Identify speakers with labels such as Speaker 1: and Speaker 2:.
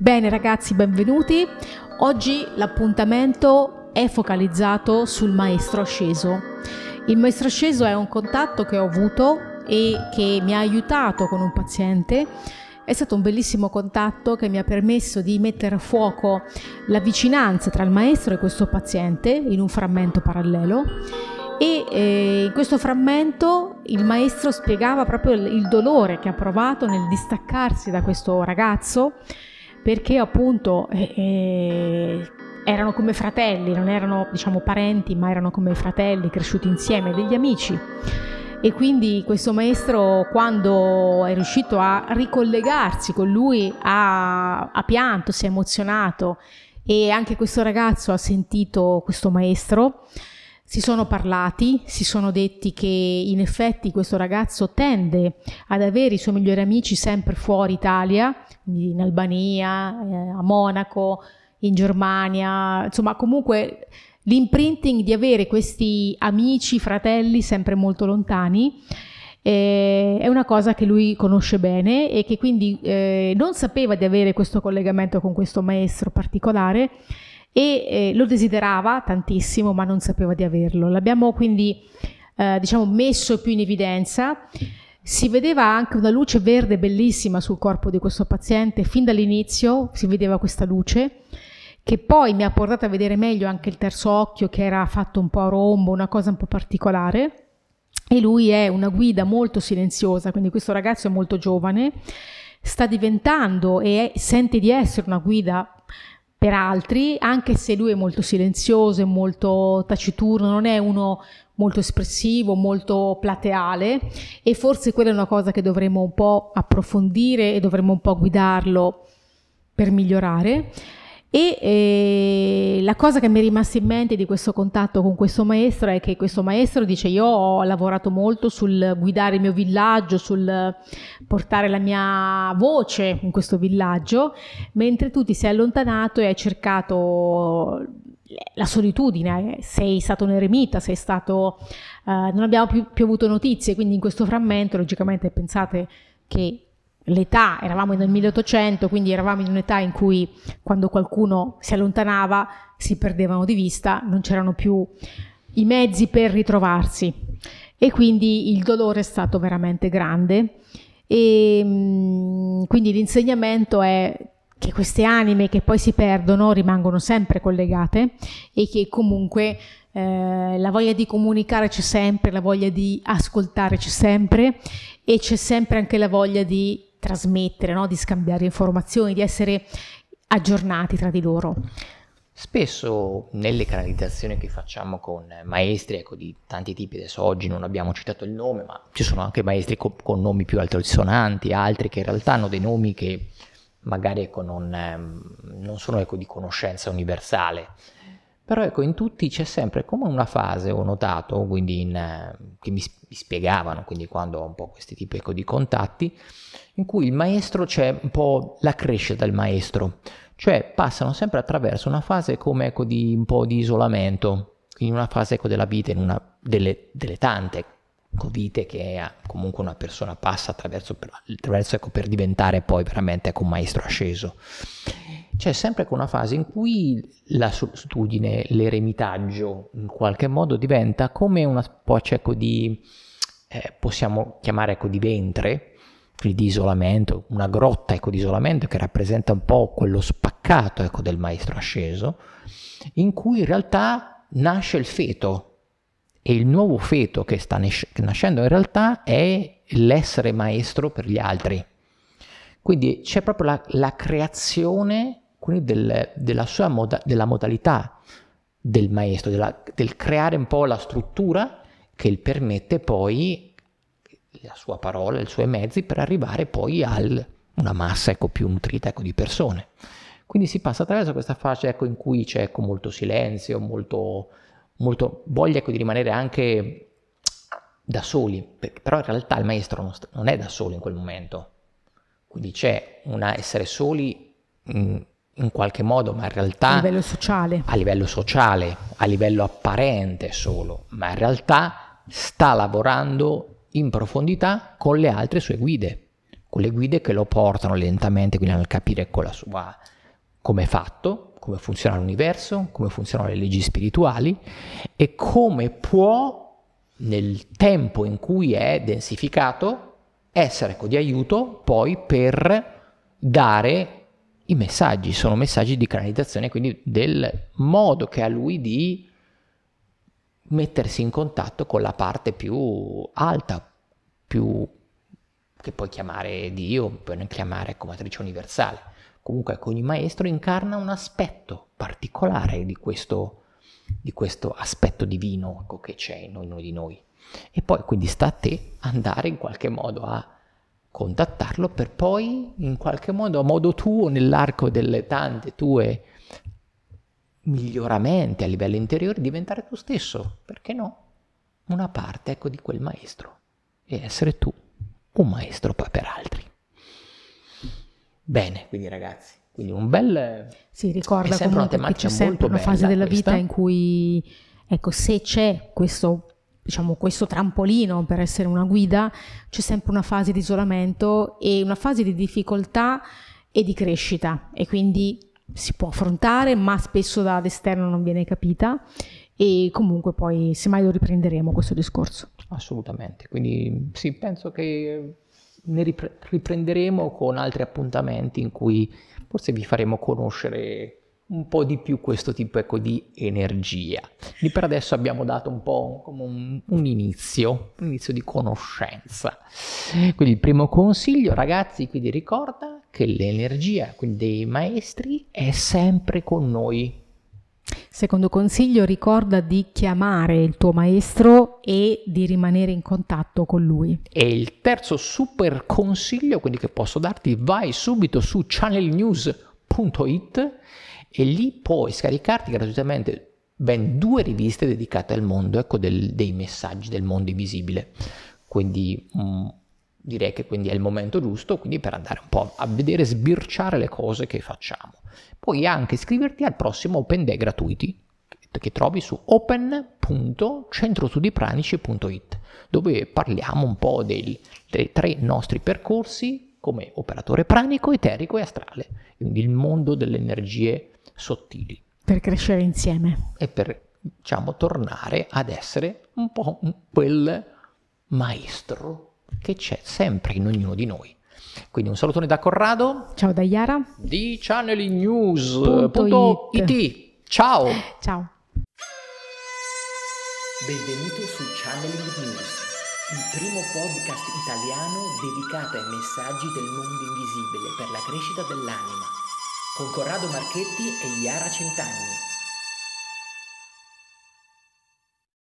Speaker 1: Bene ragazzi, benvenuti. Oggi l'appuntamento è focalizzato sul maestro asceso. Il maestro asceso è un contatto che ho avuto e che mi ha aiutato con un paziente. È stato un bellissimo contatto che mi ha permesso di mettere a fuoco la vicinanza tra il maestro e questo paziente in un frammento parallelo e eh, in questo frammento il maestro spiegava proprio il dolore che ha provato nel distaccarsi da questo ragazzo perché appunto eh, eh, erano come fratelli, non erano diciamo parenti, ma erano come fratelli cresciuti insieme, degli amici. E quindi questo maestro, quando è riuscito a ricollegarsi con lui, ha, ha pianto, si è emozionato e anche questo ragazzo ha sentito questo maestro si sono parlati, si sono detti che in effetti questo ragazzo tende ad avere i suoi migliori amici sempre fuori Italia, in Albania, eh, a Monaco, in Germania, insomma comunque l'imprinting di avere questi amici, fratelli sempre molto lontani eh, è una cosa che lui conosce bene e che quindi eh, non sapeva di avere questo collegamento con questo maestro particolare e eh, lo desiderava tantissimo ma non sapeva di averlo. L'abbiamo quindi eh, diciamo messo più in evidenza. Si vedeva anche una luce verde bellissima sul corpo di questo paziente, fin dall'inizio si vedeva questa luce che poi mi ha portato a vedere meglio anche il terzo occhio che era fatto un po' a rombo, una cosa un po' particolare. E lui è una guida molto silenziosa, quindi questo ragazzo è molto giovane, sta diventando e è, sente di essere una guida per altri, anche se lui è molto silenzioso e molto taciturno, non è uno molto espressivo, molto plateale e forse quella è una cosa che dovremmo un po' approfondire e dovremmo un po' guidarlo per migliorare. E eh, la cosa che mi è rimasta in mente di questo contatto con questo maestro è che questo maestro dice io ho lavorato molto sul guidare il mio villaggio, sul portare la mia voce in questo villaggio, mentre tu ti sei allontanato e hai cercato la solitudine, sei stato un eremita, sei stato, uh, non abbiamo più, più avuto notizie, quindi in questo frammento logicamente pensate che l'età, eravamo nel 1800, quindi eravamo in un'età in cui quando qualcuno si allontanava si perdevano di vista, non c'erano più i mezzi per ritrovarsi. E quindi il dolore è stato veramente grande. E mm, quindi l'insegnamento è che queste anime che poi si perdono rimangono sempre collegate e che comunque eh, la voglia di comunicare c'è sempre, la voglia di ascoltare c'è sempre e c'è sempre anche la voglia di trasmettere, no? di scambiare informazioni, di essere aggiornati tra di loro.
Speaker 2: Spesso nelle canalizzazioni che facciamo con maestri ecco, di tanti tipi, adesso oggi non abbiamo citato il nome, ma ci sono anche maestri con, con nomi più altisonanti, altri che in realtà hanno dei nomi che magari ecco, non, ehm, non, sono ecco, di conoscenza universale. Però ecco, in tutti c'è sempre come una fase, ho notato, quindi in, che mi, mi, spiegavano, quindi quando ho un po' questi tipi ecco, di contatti, in cui il maestro c'è un po' la crescita del maestro, cioè passano sempre attraverso una fase come ecco, di un po' di isolamento, quindi una fase ecco, della vita, in una delle, delle tante vite che comunque una persona passa attraverso, attraverso ecco, per diventare poi veramente ecco, un maestro asceso. C'è sempre una fase in cui la solitudine, l'eremitaggio in qualche modo diventa come una specie ecco, di, eh, possiamo chiamare ecco, di ventre, quindi di isolamento, una grotta ecco, di isolamento che rappresenta un po' quello spaccato ecco, del maestro asceso, in cui in realtà nasce il feto e il nuovo feto che sta nascendo in realtà è l'essere maestro per gli altri. Quindi c'è proprio la, la creazione del, della sua moda, della modalità del maestro, della, del creare un po' la struttura che gli permette poi la sua parola, i suoi mezzi per arrivare poi a una massa ecco, più nutrita ecco, di persone. Quindi si passa attraverso questa fase ecco, in cui c'è ecco, molto silenzio, molto, molto voglia ecco, di rimanere anche da soli, però in realtà il maestro non, non, è da solo in quel momento, quindi c'è un essere soli in, in qualche modo, ma in realtà...
Speaker 1: A livello sociale.
Speaker 2: A livello sociale, a livello apparente solo, ma in realtà sta lavorando in profondità con le altre sue guide, quelle guide che lo portano lentamente quindi nel capire con la sua come è fatto, come funziona l'universo, come funzionano le leggi spirituali e come può nel tempo in cui è densificato essere ecco, di aiuto poi per dare i messaggi, sono messaggi di canalizzazione, quindi del modo che ha lui di mettersi in contatto con la parte più alta, più che puoi chiamare Dio, puoi chiamare come matrice universale. Comunque ogni maestro incarna un aspetto particolare di questo, di questo aspetto divino ecco, che c'è in ognuno di noi. E poi quindi sta a te andare in qualche modo a contattarlo per poi in qualche modo a modo tuo nell'arco delle tante tue miglioramenti a livello interiore diventare tu stesso, perché no? Una parte ecco di quel maestro e essere tu un maestro poi per altri. Bene, quindi ragazzi, quindi un bel...
Speaker 1: Si ricorda comunque che c'è sempre una fase della questa. vita in cui, ecco, se c'è questo diciamo, questo trampolino per essere una guida, c'è sempre una fase di isolamento e una fase di difficoltà e di crescita. E quindi si può affrontare, ma spesso dall'esterno non viene capita. E comunque poi semmai lo riprenderemo questo discorso.
Speaker 2: Assolutamente, quindi sì, penso che ne riprenderemo con altri appuntamenti in cui forse vi faremo conoscere un po' di più questo tipo ecco, di energia. Quindi per adesso abbiamo dato un po' come un, un, inizio, un inizio di conoscenza. Quindi il primo consiglio, ragazzi, quindi ricorda che l'energia dei maestri è sempre con noi.
Speaker 1: Secondo consiglio, ricorda di chiamare il tuo maestro e di rimanere in contatto con lui.
Speaker 2: E il terzo super consiglio, quindi che posso darti, vai subito su channelnews.it e lì puoi scaricarti gratuitamente ben due riviste dedicate al mondo, ecco, del, dei messaggi del mondo invisibile. Quindi mh, mm, direi che quindi è il momento giusto per andare un po' a vedere, sbirciare le cose che facciamo. Puoi anche iscriverti al prossimo Open Day gratuiti che trovi su open.centrostudipranici.it dove parliamo un po' dei, dei tre nostri percorsi come operatore pranico, eterico e astrale, quindi il mondo delle energie sottili.
Speaker 1: Per crescere insieme.
Speaker 2: E per, diciamo, tornare ad essere un po' quel maestro che c'è sempre in ognuno di noi. Quindi un salutone da Corrado.
Speaker 1: Ciao da Yara.
Speaker 2: Di channelingnews.it. Ciao.
Speaker 1: Ciao.
Speaker 2: Benvenuto su Channeling News, il primo podcast italiano dedicato ai messaggi del mondo invisibile per la crescita dell'anima con Corrado Marchetti e Iara Centanni.